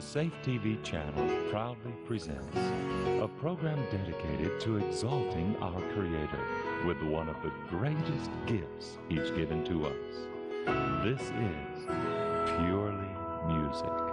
The Safe TV channel proudly presents a program dedicated to exalting our Creator with one of the greatest gifts He's given to us. This is Purely Music.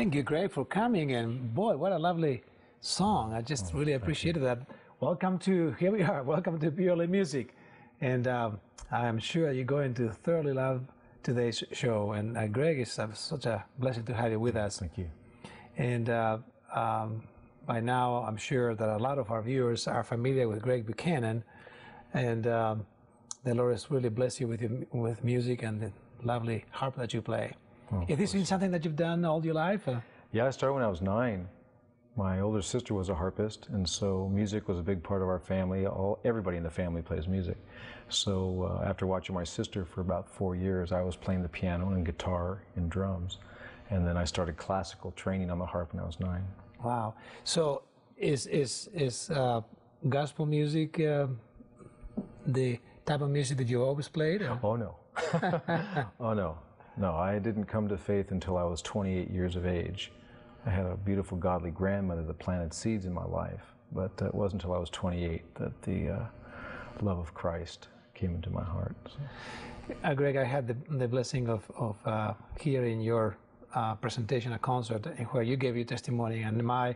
Thank you, Greg, for coming. And boy, what a lovely song. I just Oh, really appreciated that. Welcome to, here we are, welcome to Purely Music. And um, I'm sure you're going to thoroughly love today's show. And uh, Greg, it's uh, such a blessing to have you with us. Thank you. And uh, um, by now, I'm sure that a lot of our viewers are familiar with Greg Buchanan. And um, the Lord has really blessed you with, your, with music and the lovely harp that you play. Is this been something that you've done all your life? Uh, Yeah, I started when I was nine. My older sister was a harpist, and so music was a big part of our family. All everybody in the family plays music. So uh, after watching my sister for about four years, I was playing the piano and guitar and drums, and then I started classical training on the harp when I was nine. Wow. So is is is uh, gospel music uh, the type of music that you always played? or- Oh no, oh no, no! I didn't come to faith until I was 28 years of age. I had a beautiful, godly grandmother that planted seeds in my life, but it wasn't until I was 28 that the uh, love of Christ came into my heart. So, Uh, Greg, I had the, the blessing of, of uh, hearing your uh, presentation at concert where you gave your testimony, and my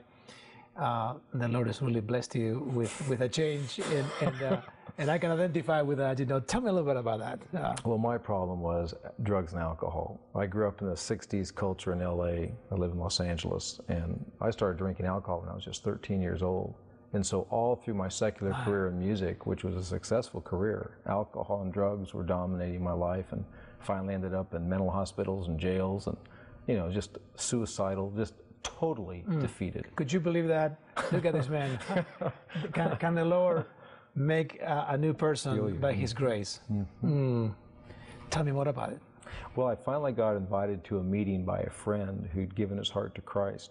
uh, the Lord has really blessed you with, with a change, and and, uh, and I can identify with that. You know, tell me a little bit about that. Uh, well, my problem was drugs and alcohol. I grew up in the 60s culture in LA. I live in Los Angeles, and I started drinking alcohol when I was just 13 years old. And so, all through my secular career in music, which was a successful career, alcohol and drugs were dominating my life, and finally ended up in mental hospitals and jails, and you know, just suicidal, just totally defeated. could you believe that? Look at this man. can, can the Lord make a, a new person by His grace? Mm. Tell me more about it. Well, I finally got invited to a meeting by a friend who'd given his heart to Christ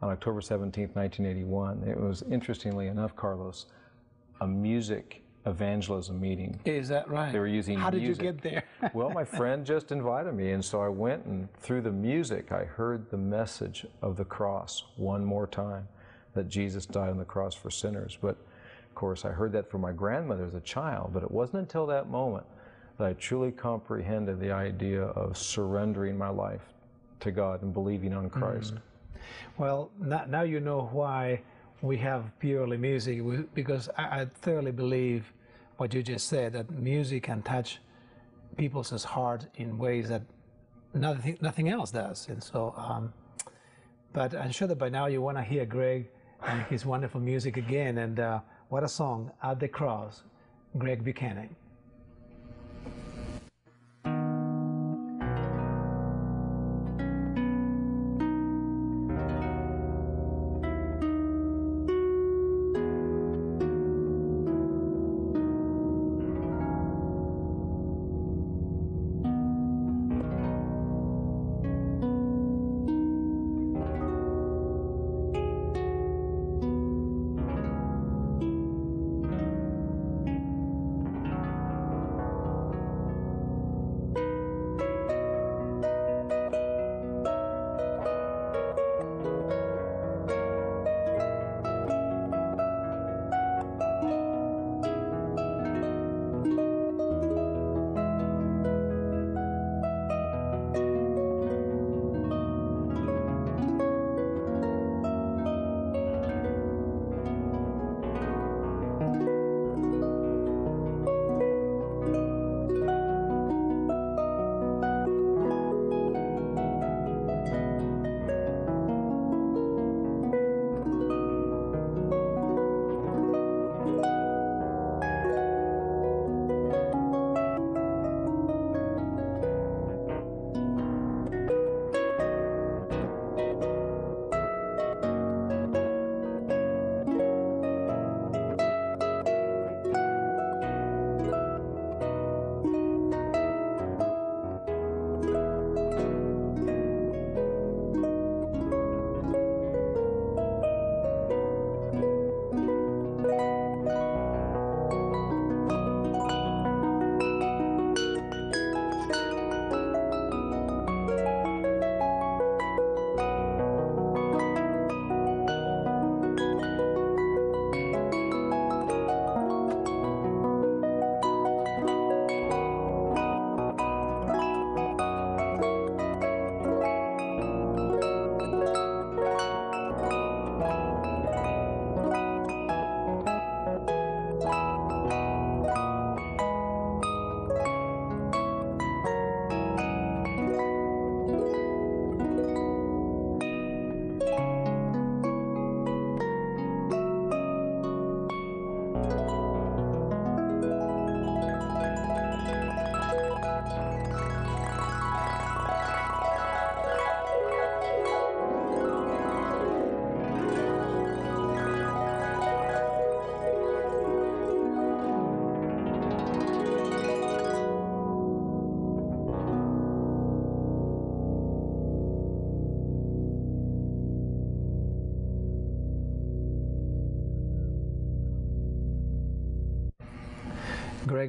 on October 17, 1981. It was, interestingly enough, Carlos, a music evangelism meeting. Is that right? They were using How did music. you get there? Well, my friend just invited me, and so I went, and through the music, I heard the message of the cross one more time that Jesus died on the cross for sinners. But of course, I heard that from my grandmother as a child, but it wasn't until that moment that I truly comprehended the idea of surrendering my life to God and believing on Christ. Mm-hmm. Well, now, now you know why we have purely music, because I, I thoroughly believe what you just said that music can touch people's heart in ways that nothing, nothing else does. And so, um, but I'm sure that by now you want to hear Greg and his wonderful music again. And uh, what a song, At the Cross, Greg Buchanan.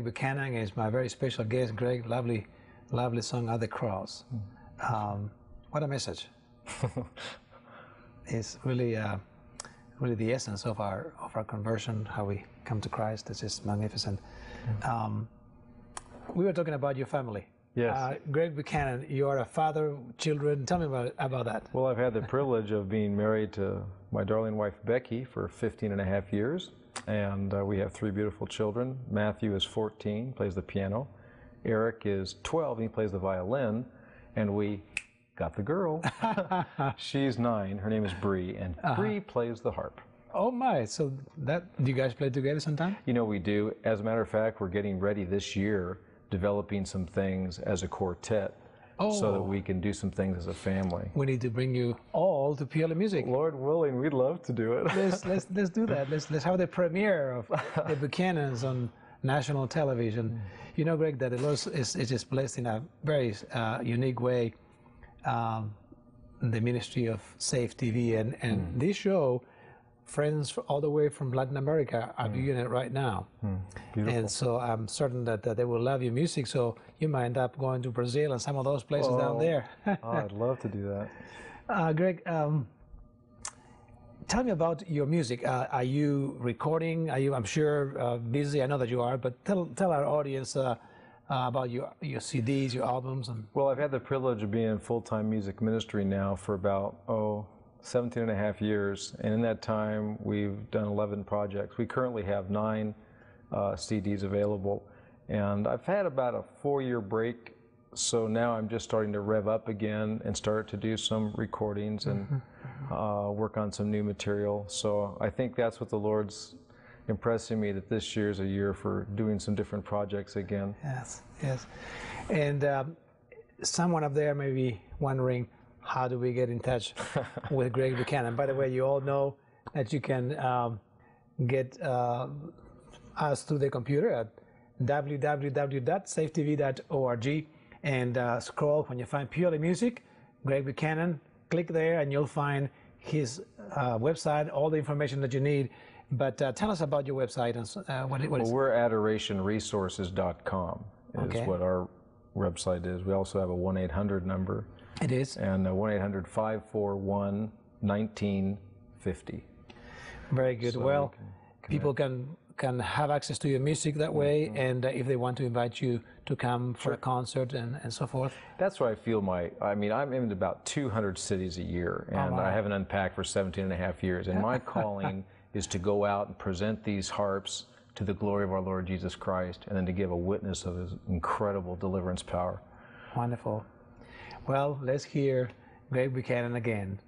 Greg Buchanan is my very special guest. Greg, lovely, lovely song at the cross. Um, what a message! it's really, uh, really the essence of our of our conversion, how we come to Christ. It's just magnificent. Um, we were talking about your family. Yes. Uh, Greg Buchanan, you are a father, children. Tell me about about that. Well, I've had the privilege of being married to my darling wife Becky for 15 and a half years, and uh, we have three beautiful children. Matthew is 14, plays the piano. Eric is 12, and he plays the violin, and we got the girl. She's nine. Her name is Bree, and Bree plays the harp. Oh my! So that do you guys play together sometime? You know, we do. As a matter of fact, we're getting ready this year, developing some things as a quartet, so that Oh. we can do some things as a family. We need to bring you all to Purely Music. Lord willing, we'd love to do it. let's let's let's do that. Let's let's have the premiere of the Buchanans on national television. You know, Greg, that the Lord is, is just blessed in a very uh, unique way. Um, the ministry of Safe TV and and this show, friends all the way from Latin America are viewing it right now. Beautiful. And so I'm certain that, that they will love your music. So you might end up going to Brazil and some of those places down Oh. there. Oh, I'd love to do that. Uh, Greg, um, tell me about your music. Uh, are you recording? Are you? I'm sure uh, busy. I know that you are, but tell tell our audience uh, uh, about your your CDs, your albums, and Well, I've had the privilege of being in full-time music ministry now for about, oh, 17 and a half years. And in that time, we've done 11 projects. We currently have nine uh, CDs available. And I've had about a four-year break. So now I'm just starting to rev up again and start to do some recordings and uh, work on some new material. So I think that's what the Lord's impressing me that this year is a year for doing some different projects again. yes, yes. And um, someone up there may be wondering, how do we get in touch with Greg Buchanan? By the way, you all know that you can um, get uh, us through the computer at www.safetv.org and uh, scroll when you find purely music greg buchanan click there and you'll find his uh, website all the information that you need but uh, tell us about your website and uh, what, it- what Well, is we're adorationresources.com is Okay. what our website is. We also have a 1-800 number it is and 1-800-541-1950. very good So well we can people can can have access to your music that way Mm-hmm. and uh, if they want to invite you to come for a concert and, and so forth That's where I feel my, I mean, I'm in about 200 cities a year and wow. I haven't unpacked for 17 and a half years. And my calling is to go out and present these harps to the glory of our Lord Jesus Christ and then to give a witness of his incredible deliverance power. Wonderful. Well, let's hear Greg Buchanan again.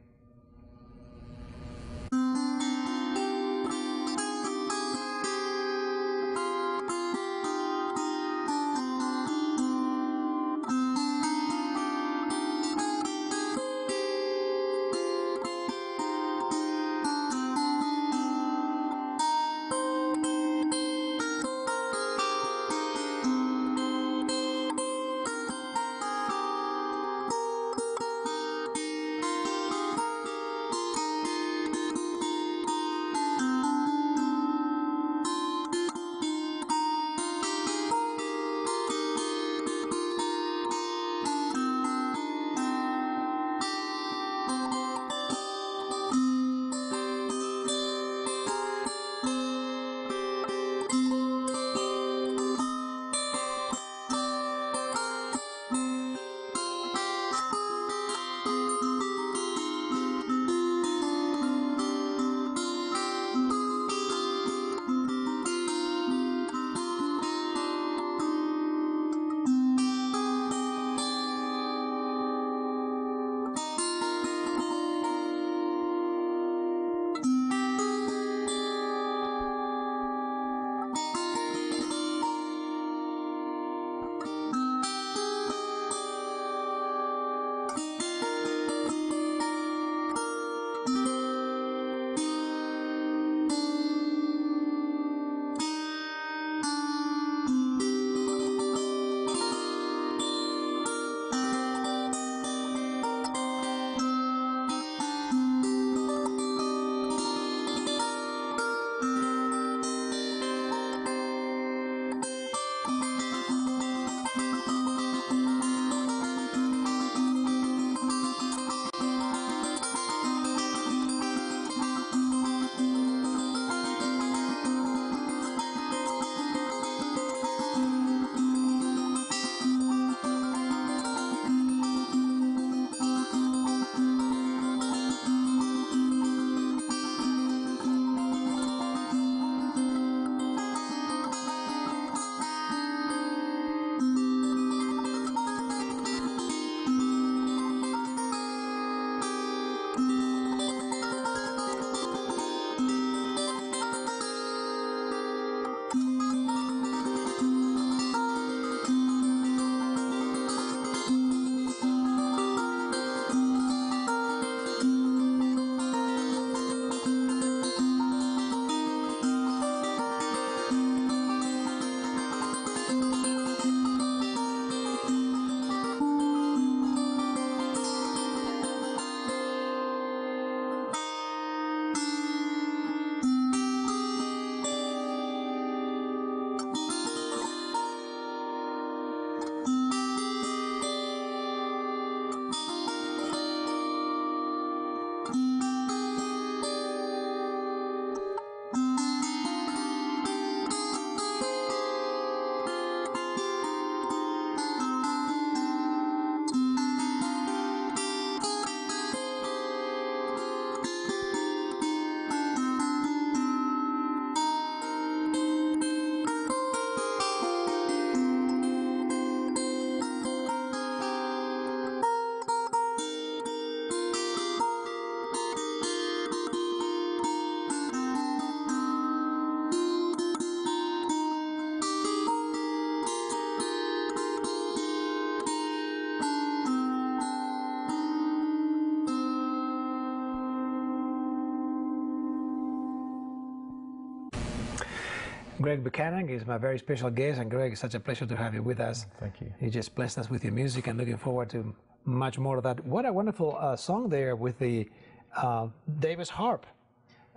Greg Buchanan is my very special guest, and Greg, it's such a pleasure to have you with us. Thank you. You just blessed us with your music, and looking forward to much more of that. What a wonderful uh, song there with the uh, David's harp.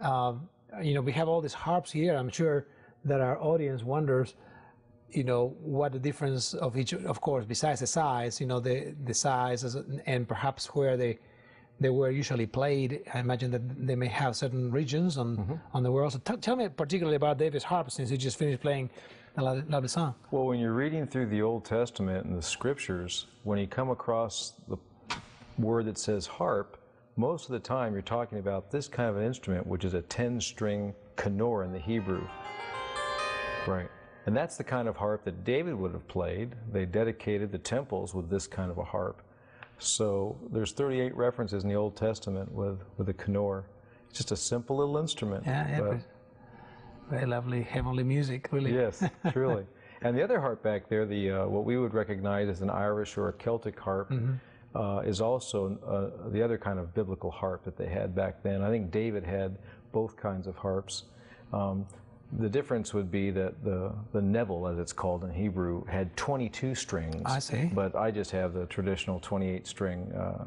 Um, you know, we have all these harps here. I'm sure that our audience wonders, you know, what the difference of each. Of course, besides the size, you know, the the size and perhaps where they they were usually played. I imagine that they may have certain regions on mm-hmm. on the world. So t- tell me particularly about David's harp, since you just finished playing a lo- lovely song. Well, when you're reading through the Old Testament and the scriptures, when you come across the word that says harp, most of the time you're talking about this kind of an instrument, which is a 10 string kinnor in the Hebrew. Right. And that's the kind of harp that David would have played. They dedicated the temples with this kind of a harp. So there's 38 references in the Old Testament with, with a kinnor. It's just a simple little instrument. Yeah, but- Very lovely heavenly music, really. Yes, truly. And the other harp back there, the uh, what we would recognize as an Irish or a Celtic harp, uh, is also uh, the other kind of biblical harp that they had back then. I think David had both kinds of harps. Um, the difference would be that the the nevel, as it's called in Hebrew, had 22 strings. I see. But I just have the traditional 28 string uh,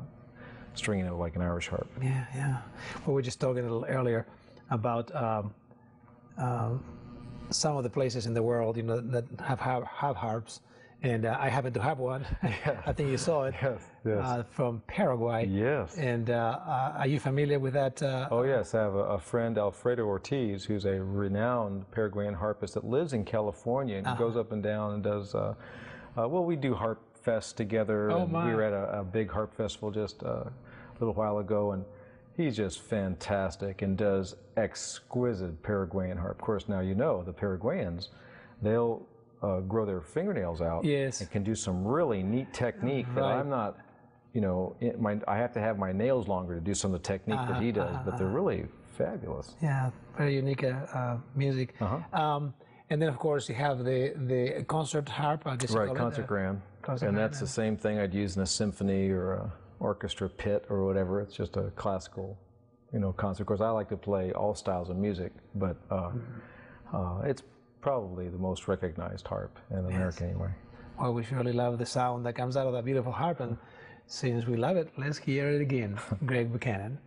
stringing it like an Irish harp. Yeah, yeah. Well, we were just talking a little earlier about um, um, some of the places in the world, you know, that have have, have harps, and uh, I happen to have one. I think you saw it Yes, yes. Uh, from Paraguay. Yes. And uh, uh, are you familiar with that? Uh, Oh yes, I have a, a friend, Alfredo Ortiz, who's a renowned Paraguayan harpist that lives in California and goes up and down and does. Uh, uh, well, we do harp fest together. Oh, and my. We were at a, a big harp festival just uh, a little while ago, and he's just fantastic and does exquisite Paraguayan harp. Of course, now you know the Paraguayans, they'll uh, grow their fingernails out Yes. and can do some really neat technique that I'm not. You know, my, I have to have my nails longer to do some of the technique that he does, but they're really fabulous. yeah, very unique uh, uh, music. Uh-huh. Um, and then, of course, you have the the concert harp. I guess Right, concert uh, grand. concert and that's the same thing I'd use in a symphony or a orchestra pit or whatever. It's just a classical, you know, concert. Of course, I like to play all styles of music, but uh, Mm-hmm. uh, it's probably the most recognized harp in America anyway. Well, we surely love the sound that comes out of that beautiful harp, and since we love it, let's hear it again. Greg Buchanan.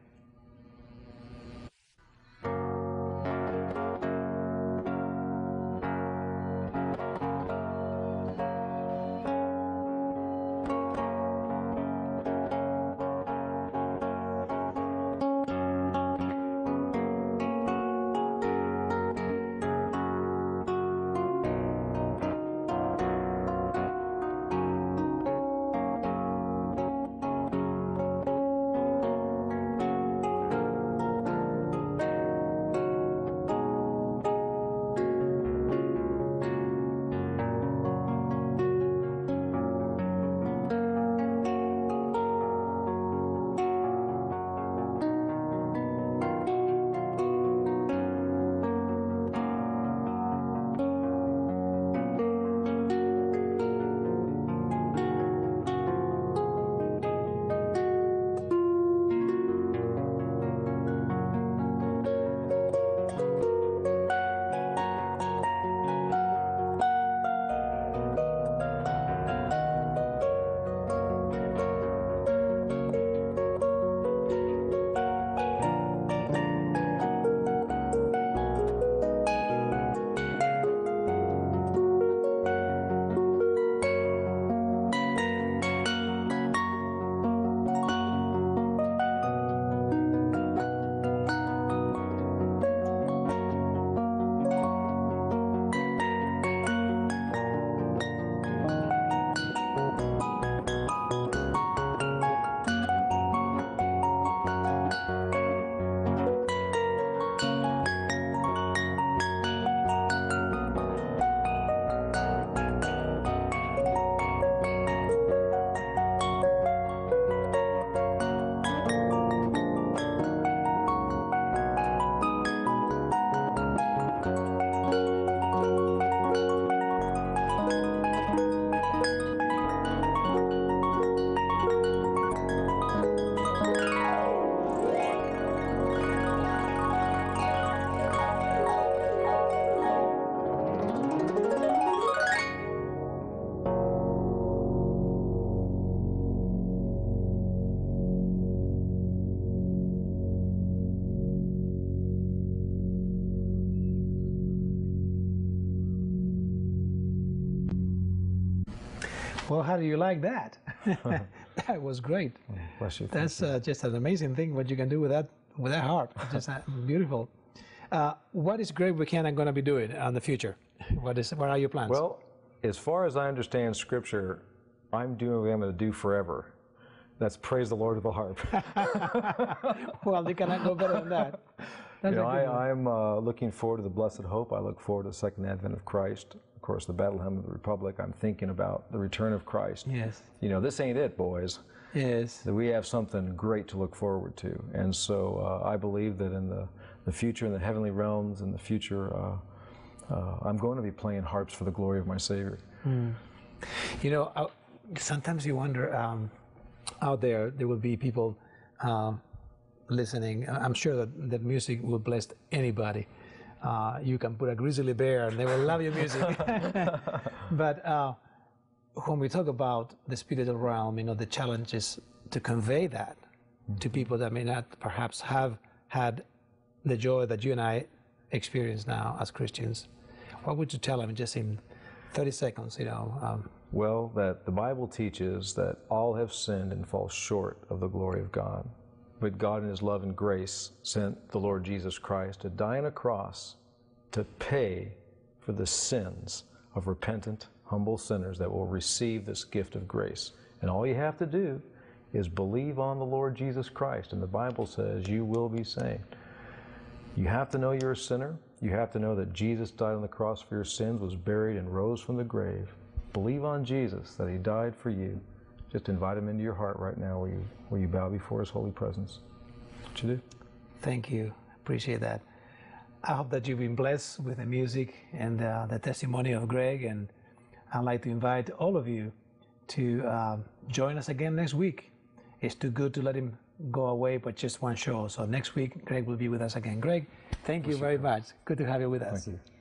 Well, how do you like that? that was great. Bless you. That's uh, just an amazing thing what you can do with that with that harp. It's just beautiful. Uh, what is Greg Buchanan going to be doing in the future? What is what are your plans? Well, as far as I understand Scripture, I'm doing what I'm going to do forever. That's praise the Lord of the harp. well, you cannot go better than that. That's you know, a good one. I, I'm uh, looking forward to the blessed hope. I look forward to the second advent of Christ. Of course, the battle hymn of the Republic. I'm thinking about the return of Christ. yes, You know, this ain't it, boys. yes. That we have something great to look forward to. And so uh, I believe that in the, the future, in the heavenly realms, in the future, uh, uh, I'm going to be playing harps for the glory of my Savior. You know, uh, sometimes you wonder um, out there, there will be people um, listening. I- I'm sure that, that music will bless anybody. Uh, you can put a grizzly bear and they will love your music. but uh, when we talk about the spiritual realm, you know, the challenge is to convey that to people that may not perhaps have had the joy that you and I experience now as Christians. What would you tell them in just in 30 seconds, you know? Um, Well, that the Bible teaches that all have sinned and fall short of the glory of God. But God, in His love and grace, sent the Lord Jesus Christ to die on a cross to pay for the sins of repentant, humble sinners that will receive this gift of grace. And all you have to do is believe on the Lord Jesus Christ. And the Bible says you will be saved. You have to know you're a sinner. You have to know that Jesus died on the cross for your sins, was buried, and rose from the grave. Believe on Jesus that He died for you. Just invite Him into your heart right now where you, where you bow before His holy presence. What you do? Thank you. Appreciate that. I hope that you've been blessed with the music and uh, the testimony of Greg. And I'd like to invite all of you to um, join us again next week. It's too good to let him go away, but just one show. So next week, Greg will be with us again. Greg, thank you very much. Good to have you with us. Thank you.